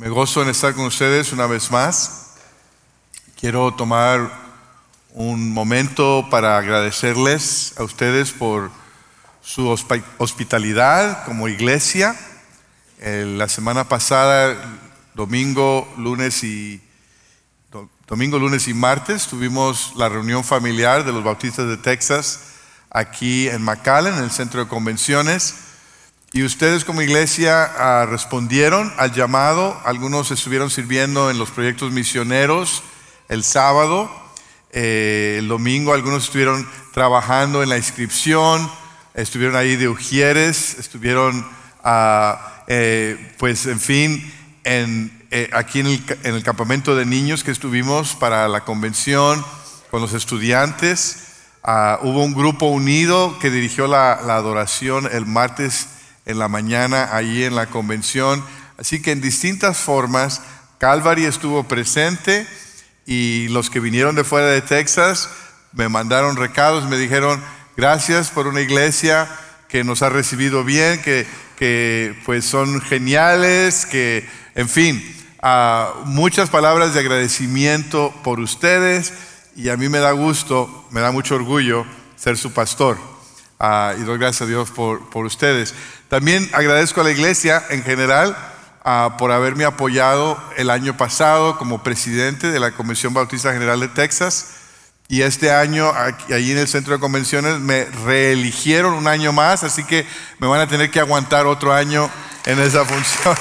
Me gozo en estar con ustedes una vez más. Quiero tomar un momento para agradecerles a ustedes por su hospitalidad como iglesia. La semana pasada, domingo, lunes y domingo, lunes y martes, tuvimos la reunión familiar de los bautistas de Texas aquí en McAllen, en el centro de convenciones. Y ustedes como iglesia ah, respondieron al llamado, algunos estuvieron sirviendo en los proyectos misioneros el sábado, eh, el domingo algunos estuvieron trabajando en la inscripción, estuvieron ahí de Ujieres, estuvieron, ah, eh, pues en fin, eh, aquí en el, campamento de niños que estuvimos para la convención con los estudiantes. Ah, hubo un grupo unido que dirigió la adoración el martes en la mañana ahí en la convención. Así que en distintas formas, Calvary estuvo presente y los que vinieron de fuera de Texas me mandaron recados, me dijeron, gracias por una iglesia que nos ha recibido bien, que, que pues son geniales, que, en fin, ah, muchas palabras de agradecimiento por ustedes y a mí me da gusto, me da mucho orgullo ser su pastor. Ah, y doy gracias a Dios por, por ustedes. También agradezco a la iglesia en general ah, por haberme apoyado el año pasado como presidente de la Convención Bautista General de Texas. Y este año, aquí, allí en el centro de convenciones, me reeligieron un año más, así que me van a tener que aguantar otro año en esa función.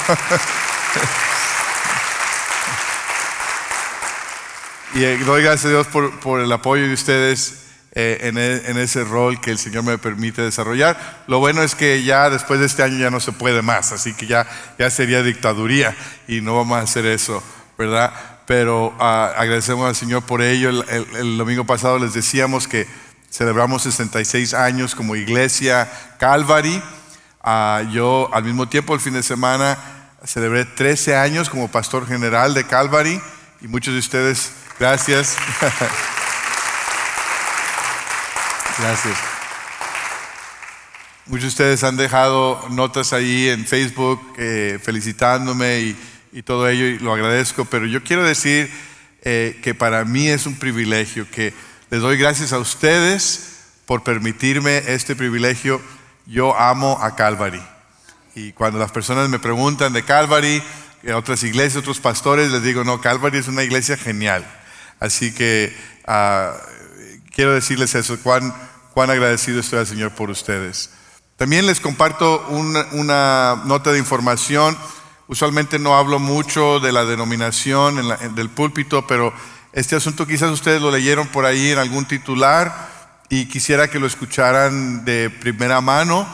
y eh, doy gracias a Dios por, por el apoyo de ustedes eh, e, en, ese rol que el Señor me permite desarrollar. Lo bueno es que ya después de este año ya no se puede más, así que ya, ya sería dictaduría y no vamos a hacer eso, ¿verdad? Pero ah, agradecemos al Señor por ello. El, domingo pasado les decíamos que celebramos 66 años como iglesia Calvary. Ah, yo al mismo tiempo el fin de semana celebré 13 años como pastor general de Calvary y muchos de ustedes, gracias. Gracias. Muchos de ustedes han dejado notas ahí en Facebook eh, felicitándome y, todo ello, y lo agradezco, pero yo quiero decir eh, que para mí es un privilegio, que les doy gracias a ustedes por permitirme este privilegio. Yo amo a Calvary. Y cuando las personas me preguntan de Calvary, de otras iglesias, otros pastores, les digo, no, Calvary es una iglesia genial. Así que ah, quiero decirles eso, cuán cuán agradecido estoy al Señor por ustedes. También les comparto una, nota de información. Usualmente no hablo mucho de la denominación del púlpito, pero este asunto quizás ustedes lo leyeron por ahí en algún titular y quisiera que lo escucharan de primera mano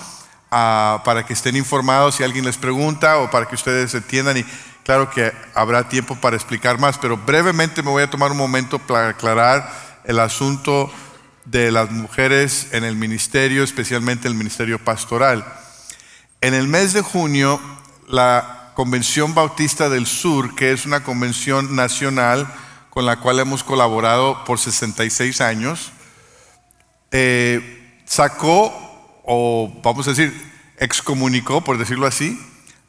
ah, para que estén informados si alguien les pregunta o para que ustedes entiendan. Y claro que habrá tiempo para explicar más, pero brevemente me voy a tomar un momento para aclarar el asunto de las mujeres en el ministerio, especialmente el ministerio pastoral. En el mes de junio, la Convención Bautista del Sur, que es una convención nacional con la cual hemos colaborado por 66 años, eh, sacó, o vamos a decir, excomunicó, por decirlo así,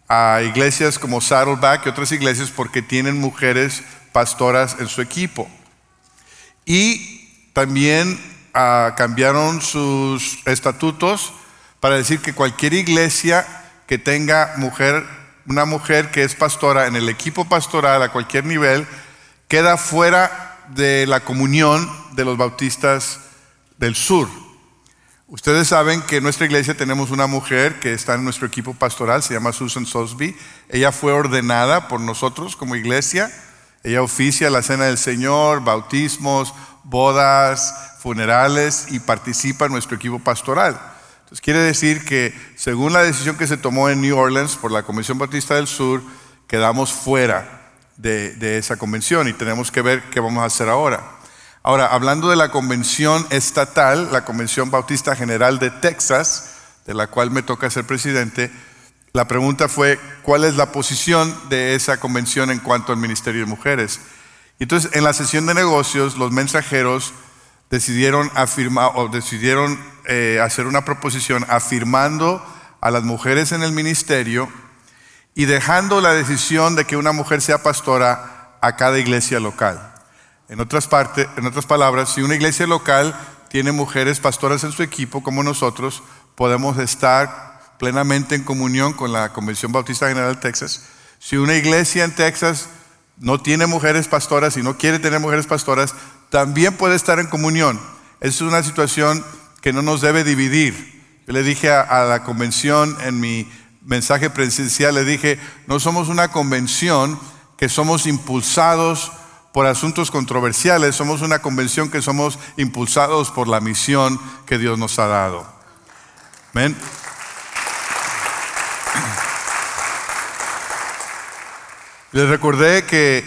a iglesias como Saddleback y otras iglesias porque tienen mujeres pastoras en su equipo. Y también cambiaron sus estatutos para decir que cualquier iglesia que tenga mujer, una mujer que es pastora en el equipo pastoral a cualquier nivel, queda fuera de la comunión de los bautistas del sur. Ustedes saben que en nuestra iglesia tenemos una mujer que está en nuestro equipo pastoral, se llama Susan Sosby. Ella fue ordenada por nosotros como iglesia. Ella oficia la cena del Señor, bautismos, bodas, funerales y participa en nuestro equipo pastoral. Entonces quiere decir que según la decisión que se tomó en New Orleans por la Convención Bautista del Sur, quedamos fuera de, esa convención y tenemos que ver qué vamos a hacer ahora. Ahora, hablando de la convención estatal, la Convención Bautista General de Texas, de la cual me toca ser presidente, la pregunta fue, ¿cuál es la posición de esa convención en cuanto al Ministerio de Mujeres? Entonces, en la sesión de negocios, los mensajeros decidieron, afirmar, o decidieron eh, hacer una proposición afirmando a las mujeres en el ministerio y dejando la decisión de que una mujer sea pastora a cada iglesia local. En otras, partes, en otras palabras, si una iglesia local tiene mujeres pastoras en su equipo como nosotros, podemos estar plenamente en comunión con la Convención Bautista General de Texas. Si una iglesia en Texas no tiene mujeres pastoras y no quiere tener mujeres pastoras, también puede estar en comunión. Es una situación que no nos debe dividir. Yo le dije a, la convención en mi mensaje presidencial, le dije, no somos una convención que somos impulsados por asuntos controversiales, somos una convención que somos impulsados por la misión que Dios nos ha dado. Amén. Les recordé que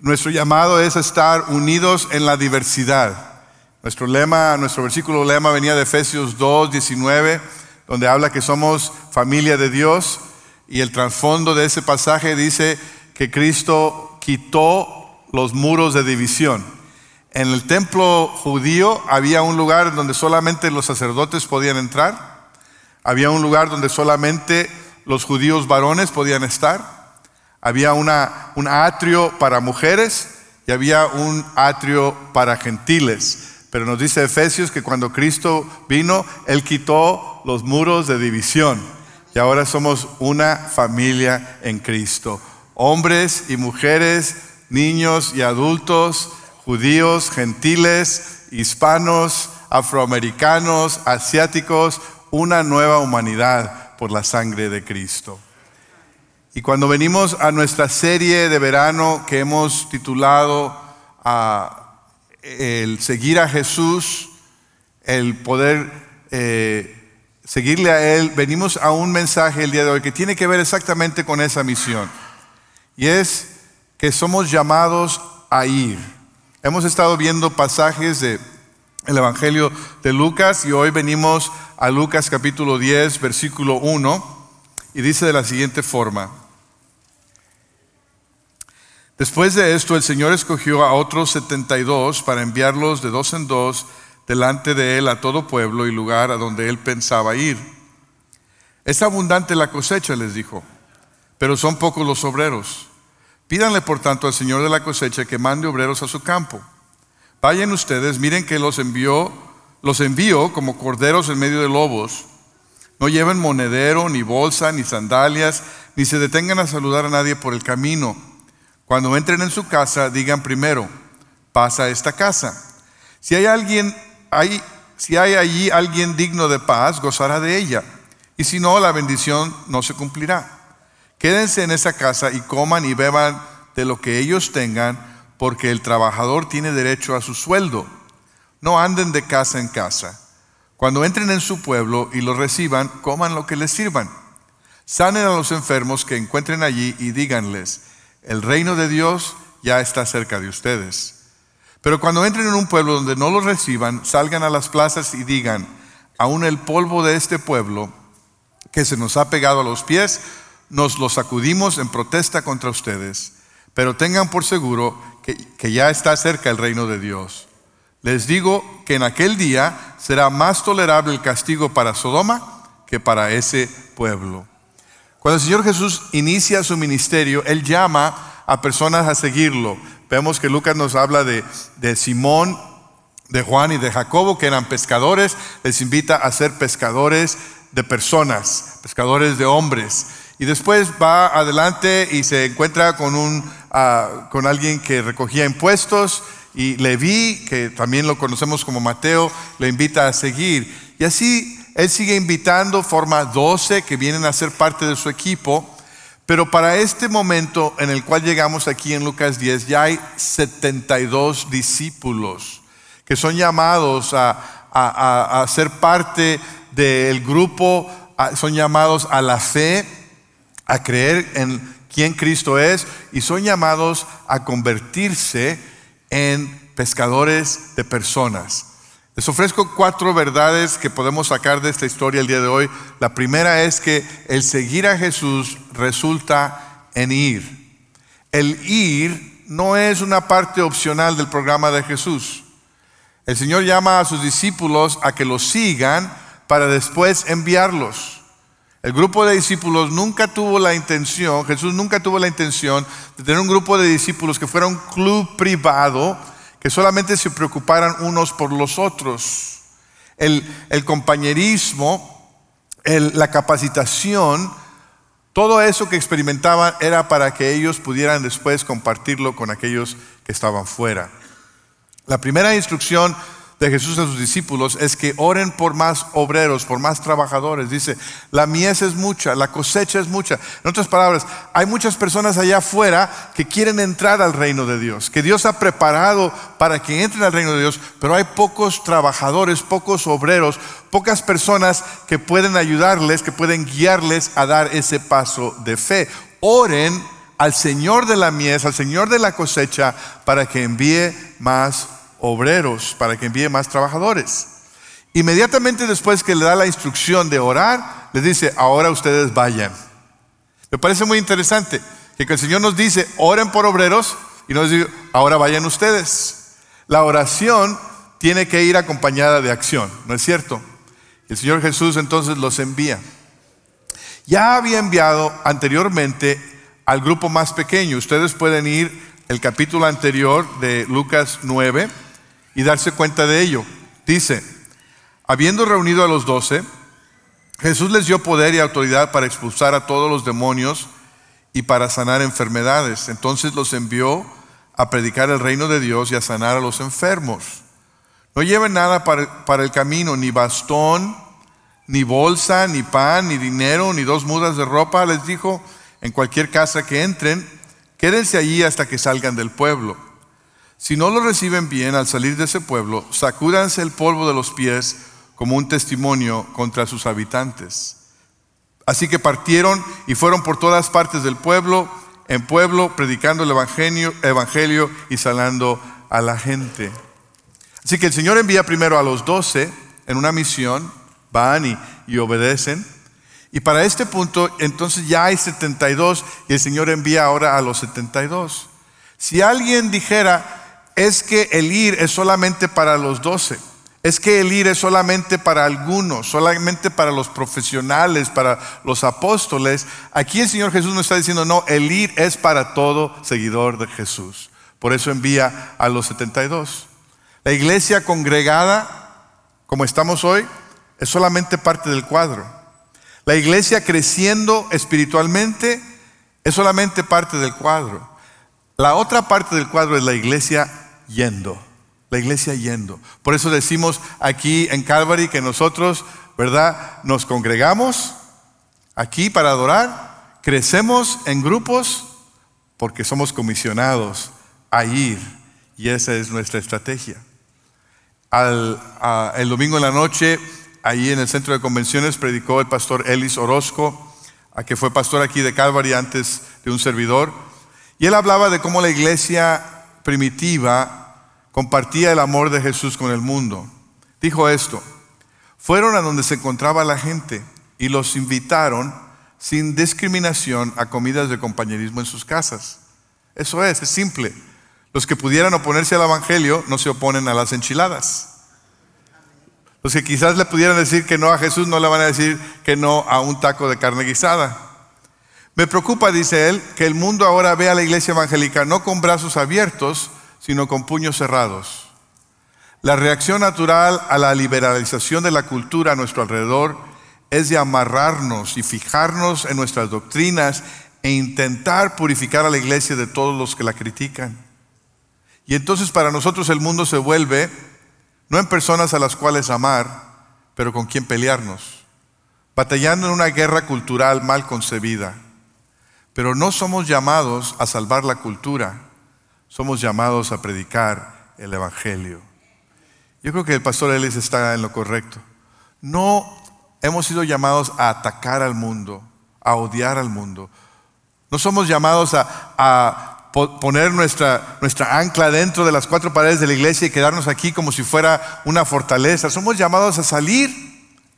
nuestro llamado es estar unidos en la diversidad. Nuestro lema, nuestro versículo lema venía de Efesios 2, 19, donde habla que somos familia de Dios y el trasfondo de ese pasaje dice que Cristo quitó los muros de división. En el templo judío había un lugar donde solamente los sacerdotes podían entrar, había un lugar donde solamente los judíos varones podían estar, había un atrio para mujeres y había un atrio para gentiles. Pero nos dice Efesios que cuando Cristo vino, Él quitó los muros de división. Y ahora somos una familia en Cristo. Hombres y mujeres, niños y adultos, judíos, gentiles, hispanos, afroamericanos, asiáticos, una nueva humanidad por la sangre de Cristo. Y cuando venimos a nuestra serie de verano que hemos titulado a el seguir a Jesús, el poder eh, seguirle a Él, venimos a un mensaje el día de hoy que tiene que ver exactamente con esa misión. Y es que somos llamados a ir. Hemos estado viendo pasajes del el Evangelio de Lucas y hoy venimos a Lucas capítulo 10, versículo 1, y dice de la siguiente forma. Después de esto, el Señor escogió a otros setenta y dos para enviarlos de dos en dos delante de él a todo pueblo y lugar a donde él pensaba ir. Es abundante la cosecha, les dijo, pero son pocos los obreros. Pídanle, por tanto, al Señor de la cosecha que mande obreros a su campo. Vayan ustedes, miren que los envió, los envío como corderos en medio de lobos. No lleven monedero, ni bolsa, ni sandalias, ni se detengan a saludar a nadie por el camino. Cuando entren en su casa, digan primero, pasa a esta casa. Si hay alguien, si hay allí alguien digno de paz, gozará de ella. Y si no, la bendición no se cumplirá. Quédense en esa casa y coman y beban de lo que ellos tengan, porque el trabajador tiene derecho a su sueldo. No anden de casa en casa. Cuando entren en su pueblo y lo reciban, coman lo que les sirvan. Sanen a los enfermos que encuentren allí y díganles, el reino de Dios ya está cerca de ustedes. Pero cuando entren en un pueblo donde no los reciban, salgan a las plazas y digan, aún el polvo de este pueblo que se nos ha pegado a los pies, nos lo sacudimos en protesta contra ustedes. Pero tengan por seguro que, que ya está cerca el reino de Dios. Les digo que en aquel día será más tolerable el castigo para Sodoma que para ese pueblo. Cuando el Señor Jesús inicia su ministerio, Él llama a personas a seguirlo. Vemos que Lucas nos habla de, de Simón, de Juan y de Jacobo, que eran pescadores. Les invita a ser pescadores de personas, pescadores de hombres. Y después va adelante y se encuentra con, un, ah, con alguien que recogía impuestos y Leví, que también lo conocemos como Mateo, le invita a seguir. Y así él sigue invitando, forma 12 que vienen a ser parte de su equipo, pero para este momento en el cual llegamos aquí en Lucas 10, ya hay 72 discípulos que son llamados a, ser parte del grupo, son llamados a la fe, a creer en quién Cristo es y son llamados a convertirse en pescadores de personas. Les ofrezco cuatro verdades que podemos sacar de esta historia el día de hoy. La primera es que el seguir a Jesús resulta en ir. El ir no es una parte opcional del programa de Jesús. El Señor llama a sus discípulos a que lo sigan para después enviarlos. El grupo de discípulos nunca tuvo la intención, Jesús nunca tuvo la intención de tener un grupo de discípulos que fuera un club privado, que solamente se preocuparan unos por los otros. El, compañerismo, la capacitación, todo eso que experimentaban era para que ellos pudieran después compartirlo con aquellos que estaban fuera. La primera instrucción de Jesús a sus discípulos es que oren por más obreros, por más trabajadores. Dice, la mies es mucha, la cosecha es mucha. En otras palabras, hay muchas personas allá afuera que quieren entrar al reino de Dios, que Dios ha preparado para que entren al reino de Dios, pero hay pocos trabajadores, pocos obreros, pocas personas que pueden ayudarles, que pueden guiarles a dar ese paso de fe. Oren al Señor de la mies, al Señor de la cosecha, para que envíe más obreros, para que envíe más trabajadores. Inmediatamente después que le da la instrucción de orar, les dice, ahora ustedes vayan. Me parece muy interesante que el Señor nos dice, oren por obreros, y nos dice, ahora vayan ustedes. La oración tiene que ir acompañada de acción, ¿no es cierto? El Señor Jesús entonces los envía. Ya había enviado anteriormente al grupo más pequeño. Ustedes pueden ir el capítulo anterior de Lucas 9 y darse cuenta de ello. Dice, habiendo reunido a los doce, Jesús les dio poder y autoridad para expulsar a todos los demonios y para sanar enfermedades. Entonces los envió a predicar el reino de Dios y a sanar a los enfermos. No lleven nada para, para el camino, ni bastón, ni bolsa, ni pan, ni dinero, ni dos mudas de ropa, les dijo, en cualquier casa que entren, quédense allí hasta que salgan del pueblo. Si no lo reciben bien al salir de ese pueblo, sacúdanse el polvo de los pies como un testimonio contra sus habitantes. Así que partieron y fueron por todas partes del pueblo, en pueblo, predicando el evangelio, evangelio y sanando a la gente. Así que el Señor envía primero a los doce en una misión, van y, y obedecen. Y para este punto, entonces ya hay 72 y el Señor envía ahora a los 72. Si alguien dijera, es que el ir es solamente para los doce. Es que el ir es solamente para algunos, solamente para los profesionales, para los apóstoles. Aquí el Señor Jesús nos está diciendo, no, el ir es para todo seguidor de Jesús. Por eso envía a los 72. La iglesia congregada, como estamos hoy, es solamente parte del cuadro. La iglesia creciendo espiritualmente es solamente parte del cuadro. La otra parte del cuadro es la iglesia yendo. La iglesia yendo. Por eso decimos aquí en Calvary que nosotros, ¿verdad? Nos congregamos aquí para adorar, crecemos en grupos porque somos comisionados a ir y esa es nuestra estrategia. el domingo en la noche, ahí en el centro de convenciones, predicó el pastor Ellis Orozco, a que fue pastor aquí de Calvary antes de un servidor, y él hablaba de cómo la iglesia primitiva compartía el amor de Jesús con el mundo. Dijo esto, fueron a donde se encontraba la gente y los invitaron sin discriminación a comidas de compañerismo en sus casas. Eso es, es simple. Los que pudieran oponerse al Evangelio no se oponen a las enchiladas. Los que quizás le pudieran decir que no a Jesús no le van a decir que no a un taco de carne guisada. Me preocupa, dice él, que el mundo ahora vea a la iglesia evangélica no con brazos abiertos, sino con puños cerrados. La reacción natural a la liberalización de la cultura a nuestro alrededor es de amarrarnos y fijarnos en nuestras doctrinas e intentar purificar a la iglesia de todos los que la critican. Y entonces para nosotros el mundo se vuelve no en personas a las cuales amar, pero con quien pelearnos, batallando en una guerra cultural mal concebida. Pero no somos llamados a salvar la cultura, somos llamados a predicar el Evangelio. Yo creo que el pastor Ellis está en lo correcto. No hemos sido llamados a atacar al mundo, a odiar al mundo. No somos llamados a, poner nuestra, nuestra ancla dentro de las cuatro paredes de la iglesia y quedarnos aquí como si fuera una fortaleza. Somos llamados a salir,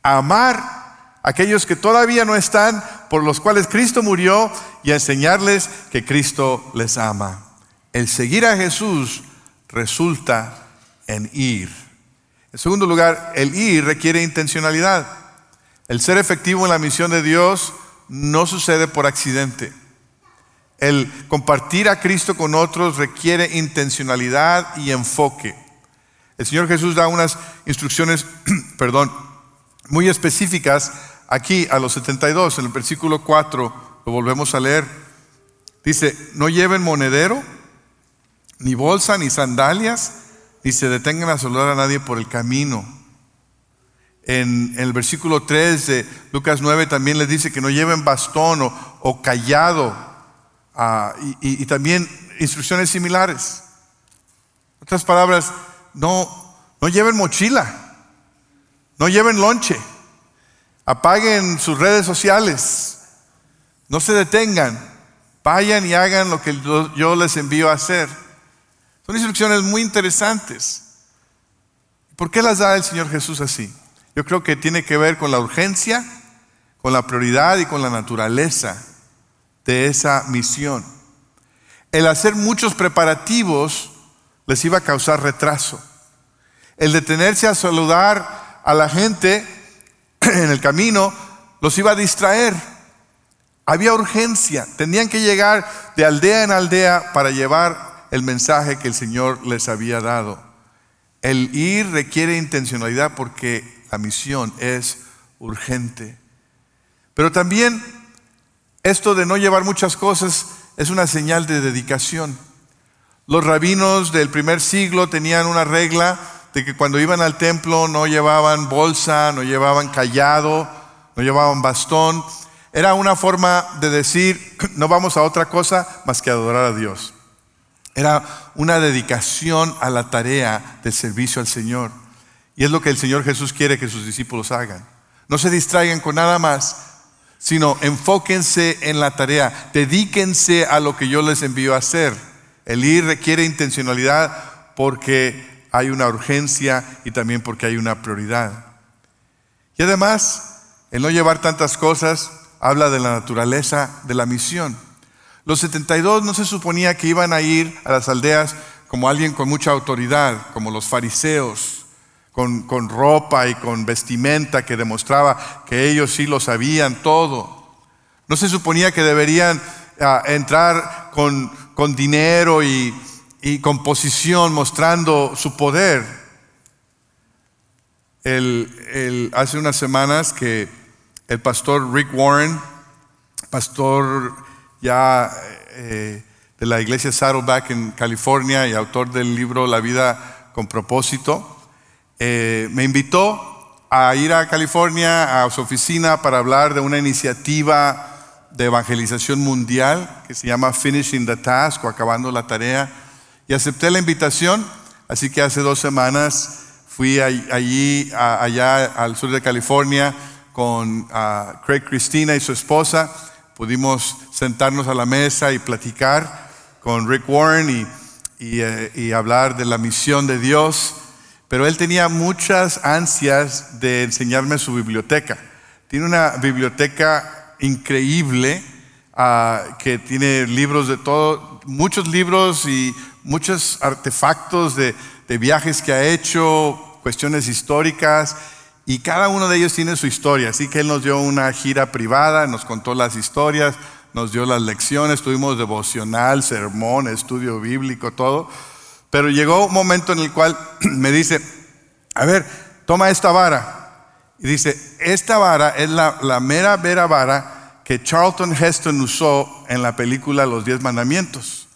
a amar aquellos que todavía no están, por los cuales Cristo murió, y a enseñarles que Cristo les ama. El seguir a Jesús resulta en ir. En segundo lugar, el ir requiere intencionalidad. El ser efectivo en la misión de Dios no sucede por accidente. El compartir a Cristo con otros requiere intencionalidad y enfoque. El Señor Jesús da unas instrucciones, perdón, muy específicas aquí a los 72, en el versículo 4, lo volvemos a leer. Dice, no lleven monedero, ni bolsa, ni sandalias, ni se detengan a saludar a nadie por el camino. En, el versículo 3 de Lucas 9 también les dice que no lleven bastón o, callado ah, y, y, también instrucciones similares. En otras palabras, no, no lleven mochila, no lleven lonche, apaguen sus redes sociales, no se detengan, vayan y hagan lo que yo les envío a hacer. Son instrucciones muy interesantes. ¿Por qué las da el Señor Jesús así? Yo creo que tiene que ver con la urgencia, con la prioridad y con la naturaleza de esa misión. El hacer muchos preparativos les iba a causar retraso. El detenerse a saludar a la gente en el camino los iba a distraer. Había urgencia, tenían que llegar de aldea en aldea para llevar el mensaje que el Señor les había dado. El ir requiere intencionalidad porque la misión es urgente. Pero también esto de no llevar muchas cosas es una señal de dedicación. Los rabinos del primer siglo tenían una regla de que cuando iban al templo no llevaban bolsa, no llevaban callado, no llevaban bastón. Era una forma de decir, no vamos a otra cosa más que adorar a Dios. Era una dedicación a la tarea de servicio al Señor. Y es lo que el Señor Jesús quiere que sus discípulos hagan. No se distraigan con nada más, sino enfóquense en la tarea, dedíquense a lo que yo les envío a hacer. El ir requiere intencionalidad porque hay una urgencia y también porque hay una prioridad. Y además, el no llevar tantas cosas habla de la naturaleza de la misión. Los 72 no se suponía que iban a ir a las aldeas como alguien con mucha autoridad, como los fariseos, con, ropa y con vestimenta que demostraba que ellos sí lo sabían todo. No se suponía que deberían ah, entrar con, con dinero y, y, con posición mostrando su poder. Hace unas semanas que el pastor Rick Warren, pastor ya eh, de la iglesia Saddleback en California y autor del libro La vida con propósito, eh, me invitó a ir a California, a su oficina, para hablar de una iniciativa de evangelización mundial que se llama Finishing the Task o Acabando la Tarea. Y acepté la invitación, así que hace dos semanas fui allí, allá al sur de California, con Craig Cristina y su esposa. Pudimos sentarnos a la mesa y platicar con Rick Warren y, eh, y hablar de la misión de Dios pero él tenía muchas ansias de enseñarme su biblioteca. Tiene una biblioteca increíble ah, que tiene libros de todo, muchos libros y muchos artefactos de, viajes que ha hecho, cuestiones históricas, y cada uno de ellos tiene su historia. Así que él nos dio una gira privada, nos contó las historias, nos dio las lecciones, tuvimos devocional, sermón, estudio bíblico, todo. Pero llegó un momento en el cual me dice, a ver, toma esta vara. Y dice, esta vara es la, mera vera vara que Charlton Heston usó en la película Los Diez Mandamientos.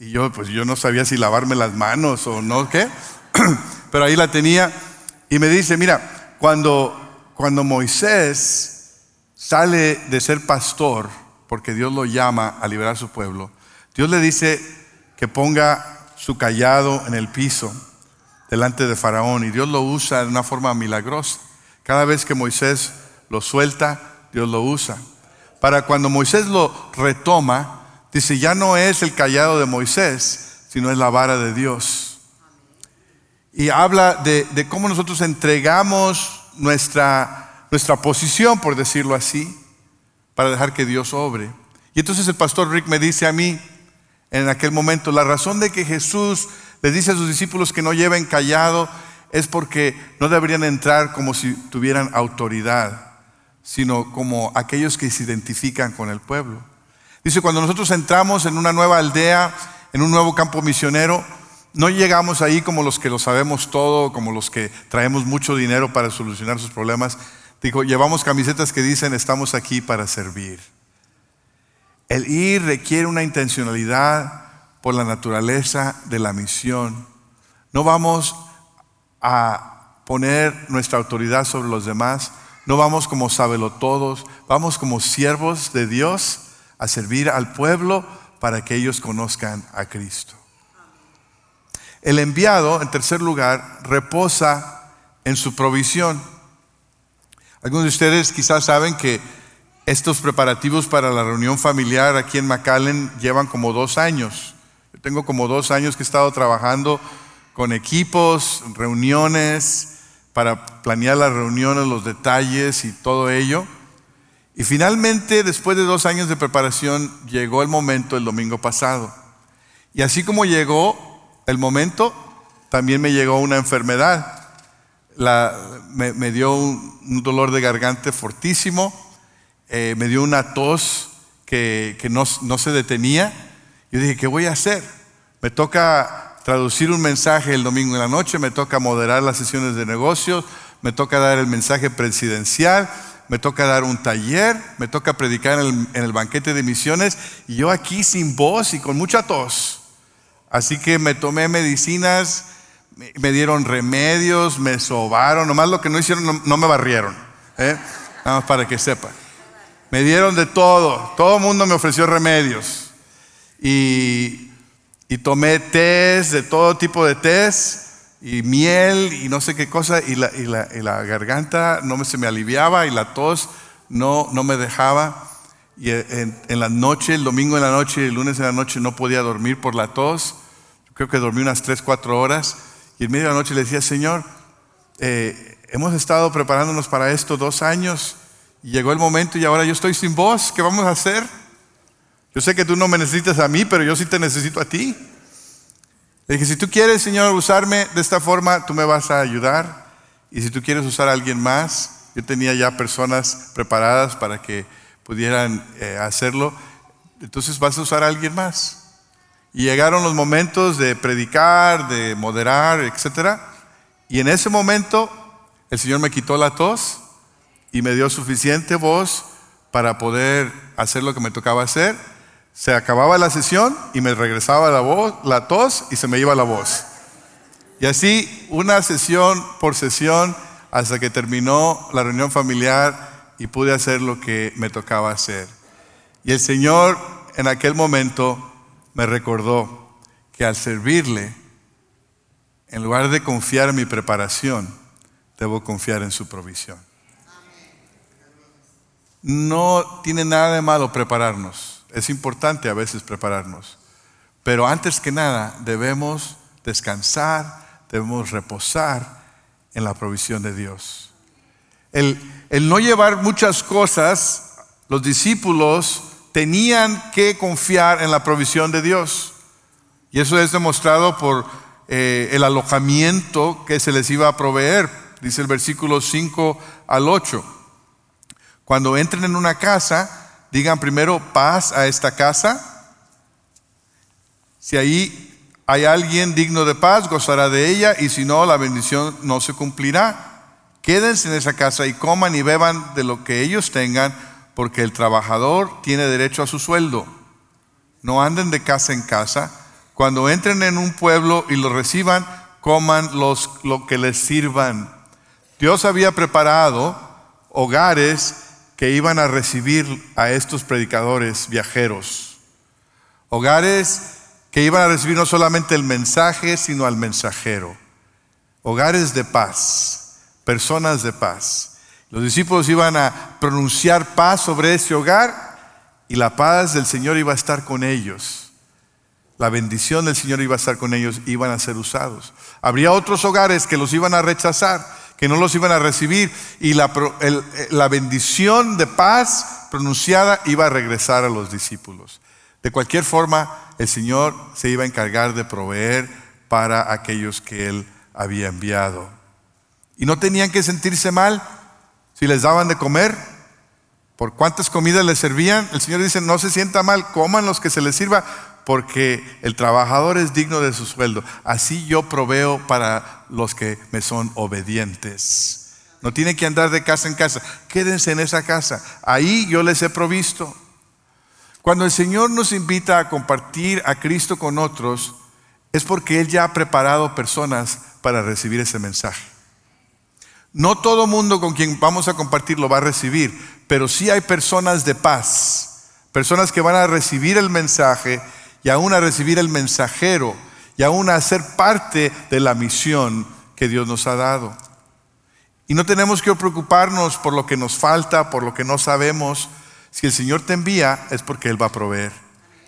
Y yo, pues yo no sabía si lavarme las manos o no, ¿qué? Pero ahí la tenía y me dice, mira, cuando, cuando Moisés sale de ser pastor, porque Dios lo llama a liberar a su pueblo, Dios le dice que ponga su callado en el piso delante de Faraón y Dios lo usa de una forma milagrosa. Cada vez que Moisés lo suelta, Dios lo usa. Para cuando Moisés lo retoma, dice, ya no es el callado de Moisés, sino es la vara de Dios. Y habla de, cómo nosotros entregamos nuestra, nuestra posición, por decirlo así, para dejar que Dios obre. Y entonces el pastor Rick me dice a mí, en aquel momento. La razón de que Jesús les dice a sus discípulos que no lleven callado es porque no deberían entrar como si tuvieran autoridad. sino como aquellos que se identifican con el pueblo. Dice, cuando nosotros entramos en una nueva aldea, en un nuevo campo misionero, no llegamos ahí como los que lo sabemos todo, como los que traemos mucho dinero para solucionar sus problemas. Digo, llevamos camisetas que dicen estamos aquí para servir. El ir requiere una intencionalidad por la naturaleza de la misión. No vamos a poner nuestra autoridad sobre los demás, no vamos como todos, vamos como siervos de Dios a servir al pueblo para que ellos conozcan a Cristo. El enviado, en tercer lugar, reposa en su provisión. Algunos de ustedes quizás saben que estos preparativos para la reunión familiar aquí en McAllen llevan como dos años. Yo tengo como dos años que he estado trabajando con equipos, reuniones, para planear las reuniones, los detalles y todo ello. Y finalmente, después de dos años de preparación, llegó el momento el domingo pasado. Y así como llegó el momento, también me llegó una enfermedad. me, dio un, dolor de garganta fortísimo, eh, me dio una tos que, no, no, se detenía. Yo dije, ¿qué voy a hacer? Me toca traducir un mensaje el domingo en la noche, me toca moderar las sesiones de negocios, me toca dar el mensaje presidencial, me toca dar un taller, me toca predicar en el, banquete de misiones y yo aquí sin voz y con mucha tos. Así que me tomé medicinas, me, dieron remedios, me sobaron, nomás lo que no hicieron, no, me barrieron, ¿eh? nada más para que sepan. Me dieron de todo, todo el mundo me ofreció remedios y, y tomé test, de todo tipo de test y miel y no sé qué cosa, y la, y la, y la garganta no me, se me aliviaba y la tos no, no me dejaba. Y en, en, la noche, el domingo en la noche el lunes en la noche no podía dormir por la tos. Creo que dormí unas 3, 4 horas. Y en medio de la noche le decía, Señor, eh, hemos estado preparándonos para esto dos años. Y llegó el momento y ahora yo estoy sin voz. ¿Qué vamos a hacer? Yo sé que tú no me necesitas a mí, pero yo sí te necesito a ti. Le dije, si tú quieres, Señor, usarme de esta forma, tú me vas a ayudar. Y si tú quieres usar a alguien más, yo tenía ya personas preparadas para que pudieran eh, hacerlo, entonces vas a usar a alguien más. Y llegaron los momentos de predicar, de moderar, etc. Y en ese momento el Señor me quitó la tos y me dio suficiente voz para poder hacer lo que me tocaba hacer se acababa la sesión y me regresaba la voz, la tos y se me iba la voz. Y así una sesión por sesión hasta que terminó la reunión familiar y pude hacer lo que me tocaba hacer. Y el Señor en aquel momento me recordó que al servirle, en lugar de confiar en mi preparación, debo confiar en su provisión. No tiene nada de malo prepararnos. Es importante a veces prepararnos. Pero antes que nada debemos descansar, debemos reposar en la provisión de Dios. El, no llevar muchas cosas, los discípulos tenían que confiar en la provisión de Dios. Y eso es demostrado por eh, el alojamiento que se les iba a proveer. Dice el versículo 5 al 8. Cuando entren en una casa, digan primero paz a esta casa. Si ahí hay alguien digno de paz, gozará de ella, y si no, la bendición no se cumplirá. Quédense en esa casa y coman y beban de lo que ellos tengan, porque el trabajador tiene derecho a su sueldo. No anden de casa en casa. Cuando entren en un pueblo y lo reciban, coman los, lo que les sirvan. Dios había preparado hogares que iban a recibir a estos predicadores viajeros. Hogares que iban a recibir no solamente el mensaje, sino al mensajero. Hogares de paz, personas de paz. Los discípulos iban a pronunciar paz sobre ese hogar y la paz del Señor iba a estar con ellos. La bendición del Señor iba a estar con ellos, iban a ser usados. Habría otros hogares que los iban a rechazar que no los iban a recibir y la, la bendición de paz pronunciada iba a regresar a los discípulos. De cualquier forma, el Señor se iba a encargar de proveer para aquellos que Él había enviado. Y no tenían que sentirse mal si les daban de comer, por cuántas comidas le servían, el Señor dice, no se sienta mal, coman los que se les sirva, porque el trabajador es digno de su sueldo. Así yo proveo para los que me son obedientes. No tiene que andar de casa en casa, quédense en esa casa, ahí yo les he provisto. Cuando el Señor nos invita a compartir a Cristo con otros, es porque Él ya ha preparado personas para recibir ese mensaje. No todo mundo con quien vamos a compartir lo va a recibir, pero sí hay personas de paz, personas que van a recibir el mensaje y aún a recibir el mensajero y aún a ser parte de la misión que Dios nos ha dado. Y no tenemos que preocuparnos por lo que nos falta, por lo que no sabemos. Si el Señor te envía es porque Él va a proveer.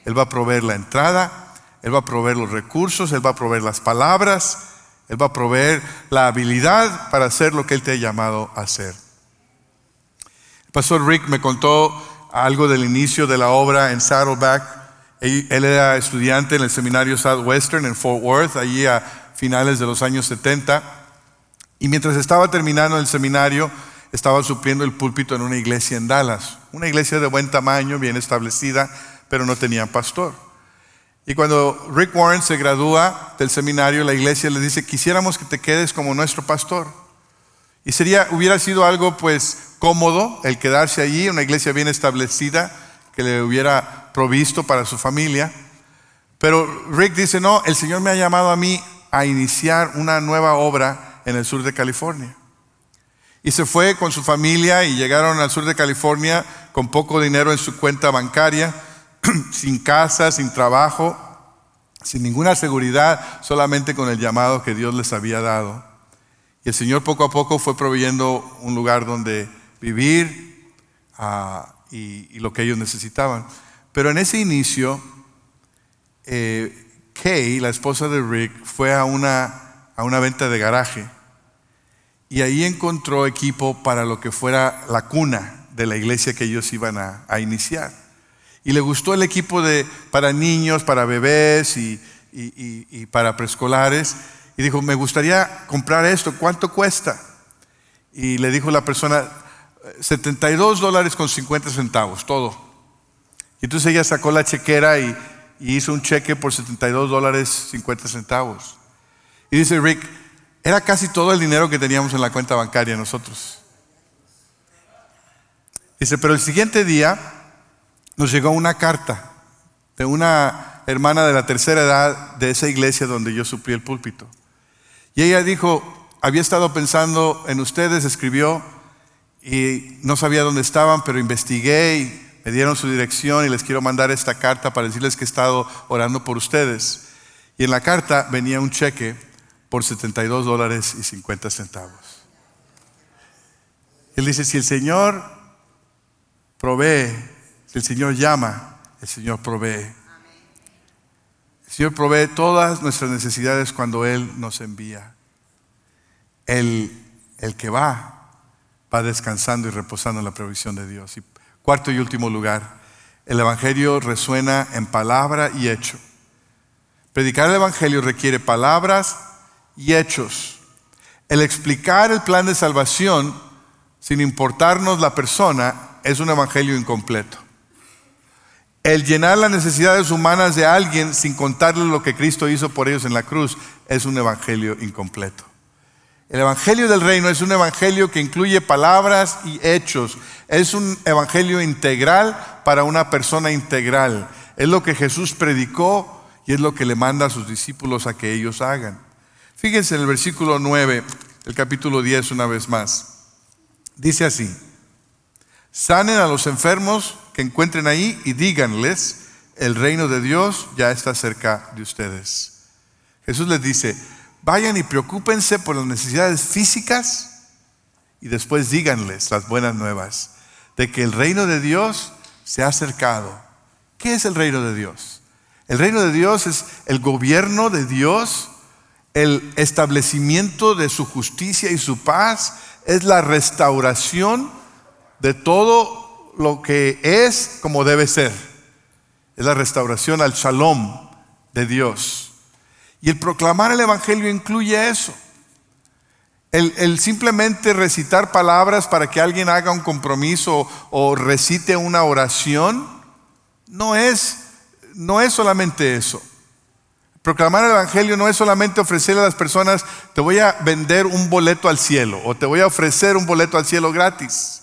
Él va a proveer la entrada, Él va a proveer los recursos, Él va a proveer las palabras, Él va a proveer la habilidad para hacer lo que Él te ha llamado a hacer. Pastor Rick me contó algo del inicio de la obra en Saddleback. Él, era estudiante en el seminario Southwestern en Fort Worth, allí a finales de los años 70. Y mientras estaba terminando el seminario, estaba supliendo el púlpito en una iglesia en Dallas. Una iglesia de buen tamaño, bien establecida, pero no tenía pastor. Y cuando Rick Warren se gradúa del seminario, la iglesia le dice, quisiéramos que te quedes como nuestro pastor. Y sería, hubiera sido algo pues cómodo el quedarse allí, una iglesia bien establecida que le hubiera provisto para su familia. Pero Rick dice, no, el Señor me ha llamado a mí a iniciar una nueva obra en el sur de California. Y se fue con su familia y llegaron al sur de California con poco dinero en su cuenta bancaria, sin casa, sin trabajo, sin ninguna seguridad, solamente con el llamado que Dios les había dado. Y el Señor poco a poco fue proveyendo un lugar donde vivir ah, y, lo que ellos necesitaban. Pero en ese inicio, eh, Kay, la esposa de Rick, fue a una, a una venta de garaje y ahí encontró equipo para lo que fuera la cuna de la iglesia que ellos iban a, iniciar. Y le gustó el equipo de, para niños, para bebés y, y, y para preescolares. Y dijo, me gustaría comprar esto, ¿cuánto cuesta? Y le dijo la persona, 72 dólares con 50 centavos, todo. Y entonces ella sacó la chequera y, hizo un cheque por 72 dólares 50 centavos. Y dice Rick, era casi todo el dinero que teníamos en la cuenta bancaria nosotros. Dice, pero el siguiente día nos llegó una carta de una hermana de la tercera edad de esa iglesia donde yo suplí el púlpito. Y ella dijo, había estado pensando en ustedes, escribió, y no sabía dónde estaban, pero investigué y me dieron su dirección y les quiero mandar esta carta para decirles que he estado orando por ustedes. Y en la carta venía un cheque por 72 dólares y 50 centavos. Él dice, si el Señor provee, si el Señor llama, el Señor provee. El Señor provee todas nuestras necesidades cuando Él nos envía. El, el que va va descansando y reposando en la provisión de Dios. Y cuarto y último lugar, el Evangelio resuena en palabra y hecho. Predicar el Evangelio requiere palabras y hechos. El explicar el plan de salvación sin importarnos la persona es un Evangelio incompleto. El llenar las necesidades humanas de alguien sin contarle lo que Cristo hizo por ellos en la cruz es un Evangelio incompleto. El Evangelio del Reino es un Evangelio que incluye palabras y hechos. Es un Evangelio integral para una persona integral. Es lo que Jesús predicó y es lo que le manda a sus discípulos a que ellos hagan. Fíjense en el versículo 9, el capítulo 10 una vez más. Dice así, sanen a los enfermos que encuentren ahí y díganles, el reino de Dios ya está cerca de ustedes. Jesús les dice, Vayan y preocúpense por las necesidades físicas y después díganles las buenas nuevas de que el reino de Dios se ha acercado. ¿Qué es el reino de Dios? El reino de Dios es el gobierno de Dios, el establecimiento de su justicia y su paz, es la restauración de todo lo que es como debe ser. Es la restauración al shalom de Dios. Y el proclamar el Evangelio incluye eso. El, simplemente recitar palabras para que alguien haga un compromiso o recite una oración no es, no es solamente eso. Proclamar el Evangelio no es solamente ofrecerle a las personas, te voy a vender un boleto al cielo o te voy a ofrecer un boleto al cielo gratis.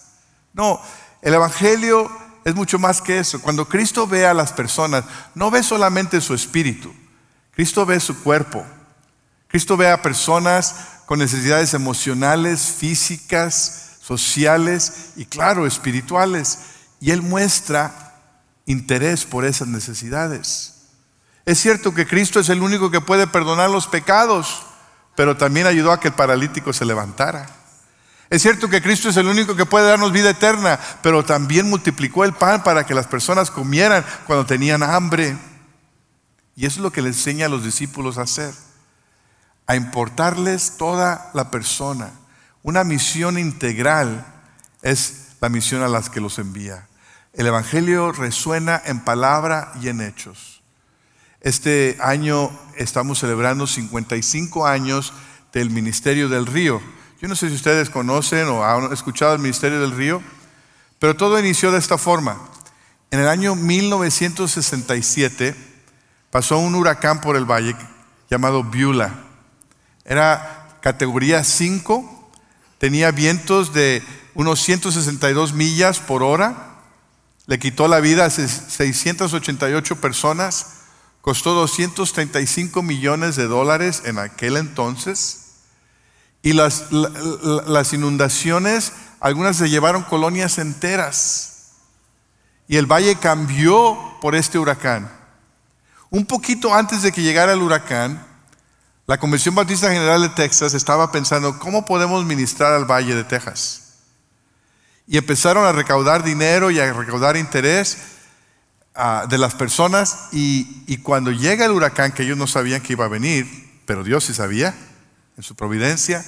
No, el Evangelio es mucho más que eso. Cuando Cristo ve a las personas, no ve solamente su espíritu, Cristo ve su cuerpo. Cristo ve a personas con necesidades emocionales, físicas, sociales y claro, espirituales. Y Él muestra interés por esas necesidades. Es cierto que Cristo es el único que puede perdonar los pecados, pero también ayudó a que el paralítico se levantara. Es cierto que Cristo es el único que puede darnos vida eterna, pero también multiplicó el pan para que las personas comieran cuando tenían hambre. Y eso es lo que le enseña a los discípulos a hacer a importarles toda la persona. Una misión integral es la misión a las que los envía. El Evangelio resuena en palabra y en hechos. Este año estamos celebrando 55 años del Ministerio del Río. Yo no sé si ustedes conocen o han escuchado el Ministerio del Río, pero todo inició de esta forma. En el año 1967 pasó un huracán por el valle llamado Beulah. Era categoría 5, tenía vientos de unos 162 millas por hora, le quitó la vida a 688 personas, costó 235 millones de dólares en aquel entonces, y las, las inundaciones, algunas se llevaron colonias enteras, y el valle cambió por este huracán. Un poquito antes de que llegara el huracán, la Convención Bautista General de Texas estaba pensando, ¿cómo podemos ministrar al Valle de Texas? Y empezaron a recaudar dinero y a recaudar interés ah, de las personas y, y cuando llega el huracán, que ellos no sabían que iba a venir, pero Dios sí sabía, en su providencia,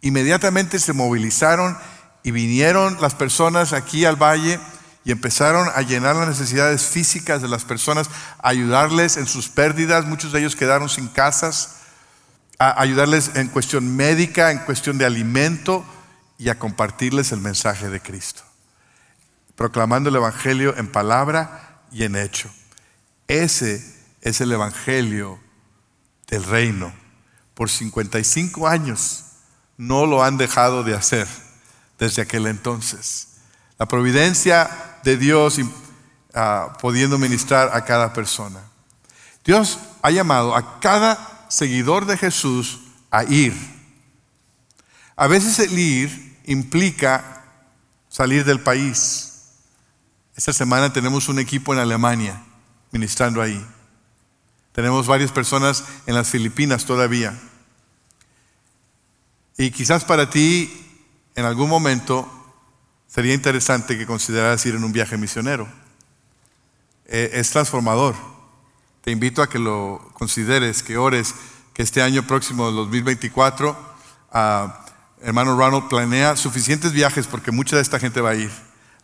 inmediatamente se movilizaron y vinieron las personas aquí al valle y empezaron a llenar las necesidades físicas de las personas, a ayudarles en sus pérdidas. Muchos de ellos quedaron sin casas, a ayudarles en cuestión médica, en cuestión de alimento y a compartirles el mensaje de Cristo. Proclamando el Evangelio en palabra y en hecho. Ese es el Evangelio del reino. Por 55 años no lo han dejado de hacer desde aquel entonces. La providencia de Dios uh, pudiendo ministrar a cada persona. Dios ha llamado a cada seguidor de Jesús a ir. A veces el ir implica salir del país. Esta semana tenemos un equipo en Alemania ministrando ahí. Tenemos varias personas en las Filipinas todavía. Y quizás para ti en algún momento sería interesante que consideraras ir en un viaje misionero. Eh, es transformador. Te invito a que lo consideres, que ores, que este año próximo, 2024, ah, hermano Ronald planea suficientes viajes porque mucha de esta gente va a ir.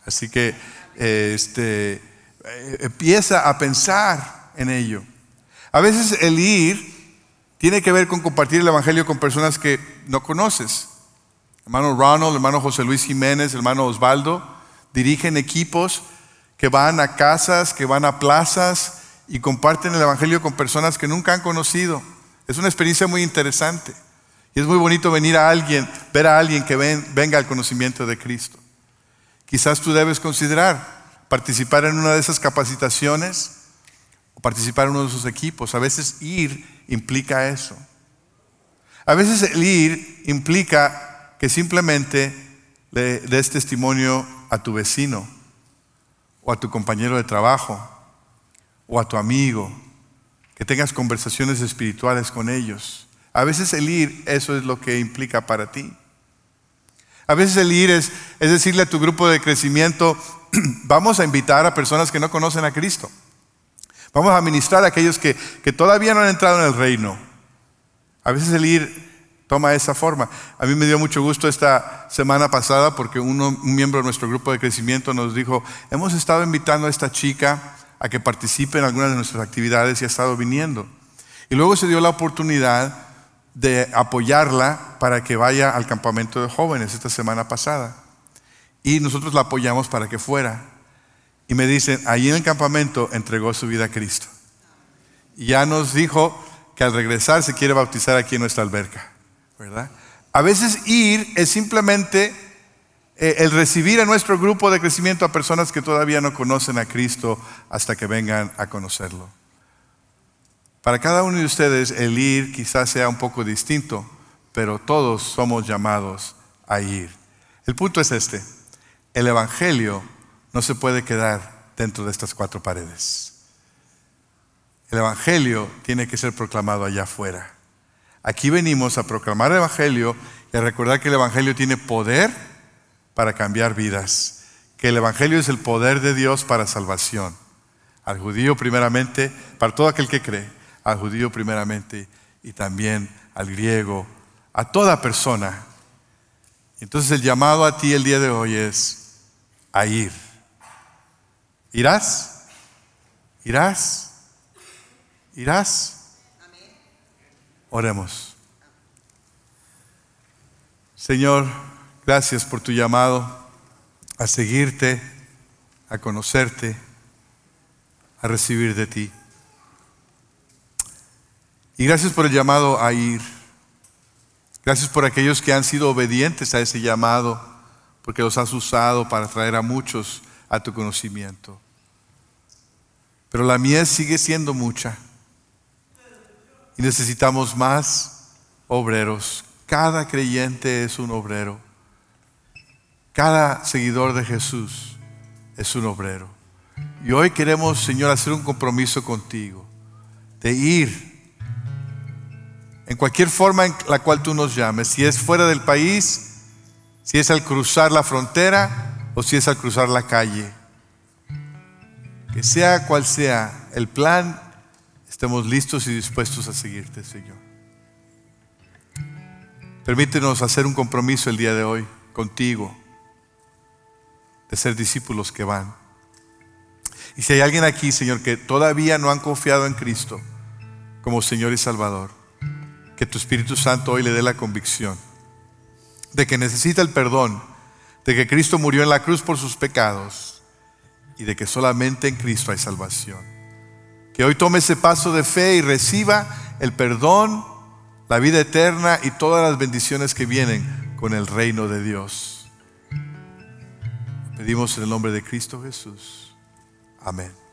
Así que eh, este, eh, empieza a pensar en ello. A veces el ir tiene que ver con compartir el Evangelio con personas que no conoces. Hermano Ronald, hermano José Luis Jiménez, hermano Osvaldo, dirigen equipos que van a casas, que van a plazas, y comparten el Evangelio con personas que nunca han conocido. Es una experiencia muy interesante. Y es muy bonito venir a alguien, ver a alguien que venga al conocimiento de Cristo. Quizás tú debes considerar participar en una de esas capacitaciones o participar en uno de esos equipos. A veces ir implica eso. A veces el ir implica que simplemente le des testimonio a tu vecino o a tu compañero de trabajo o a tu amigo, que tengas conversaciones espirituales con ellos. A veces el ir, eso es lo que implica para ti. A veces el ir es, es decirle a tu grupo de crecimiento, vamos a invitar a personas que no conocen a Cristo. Vamos a ministrar a aquellos que, que todavía no han entrado en el reino. A veces el ir toma esa forma. A mí me dio mucho gusto esta semana pasada porque un miembro de nuestro grupo de crecimiento nos dijo, hemos estado invitando a esta chica a que participe en algunas de nuestras actividades y ha estado viniendo. Y luego se dio la oportunidad de apoyarla para que vaya al campamento de jóvenes esta semana pasada. Y nosotros la apoyamos para que fuera. Y me dicen, ahí en el campamento entregó su vida a Cristo. Y ya nos dijo que al regresar se quiere bautizar aquí en nuestra alberca, ¿verdad? A veces ir es simplemente eh, el recibir a nuestro grupo de crecimiento a personas que todavía no conocen a Cristo hasta que vengan a conocerlo. Para cada uno de ustedes el ir quizás sea un poco distinto, pero todos somos llamados a ir. El punto es este, el Evangelio no se puede quedar dentro de estas cuatro paredes. El Evangelio tiene que ser proclamado allá afuera. Aquí venimos a proclamar el Evangelio y a recordar que el Evangelio tiene poder para cambiar vidas, que el Evangelio es el poder de Dios para salvación. Al judío primeramente, para todo aquel que cree, al judío primeramente y también al griego, a toda persona. Entonces el llamado a ti el día de hoy es a ir. ¿Irás? ¿Irás? ¿Irás? Oremos. Señor, gracias por tu llamado a seguirte, a conocerte, a recibir de ti. Y gracias por el llamado a ir. Gracias por aquellos que han sido obedientes a ese llamado, porque los has usado para traer a muchos a tu conocimiento. Pero la mies sigue siendo mucha. Y necesitamos más obreros. Cada creyente es un obrero. Cada seguidor de Jesús es un obrero. Y hoy queremos, Señor, hacer un compromiso contigo de ir en cualquier forma en la cual tú nos llames, si es fuera del país, si es al cruzar la frontera o si es al cruzar la calle. Que sea cual sea el plan, estemos listos y dispuestos a seguirte, Señor. Permítenos hacer un compromiso el día de hoy contigo, de ser discípulos que van. Y si hay alguien aquí, Señor, que todavía no han confiado en Cristo como Señor y Salvador, que tu Espíritu Santo hoy le dé la convicción de que necesita el perdón, de que Cristo murió en la cruz por sus pecados y de que solamente en Cristo hay salvación. Que hoy tome ese paso de fe y reciba el perdón, la vida eterna y todas las bendiciones que vienen con el reino de Dios. Pedimos en el nombre de Cristo Jesús. Amén.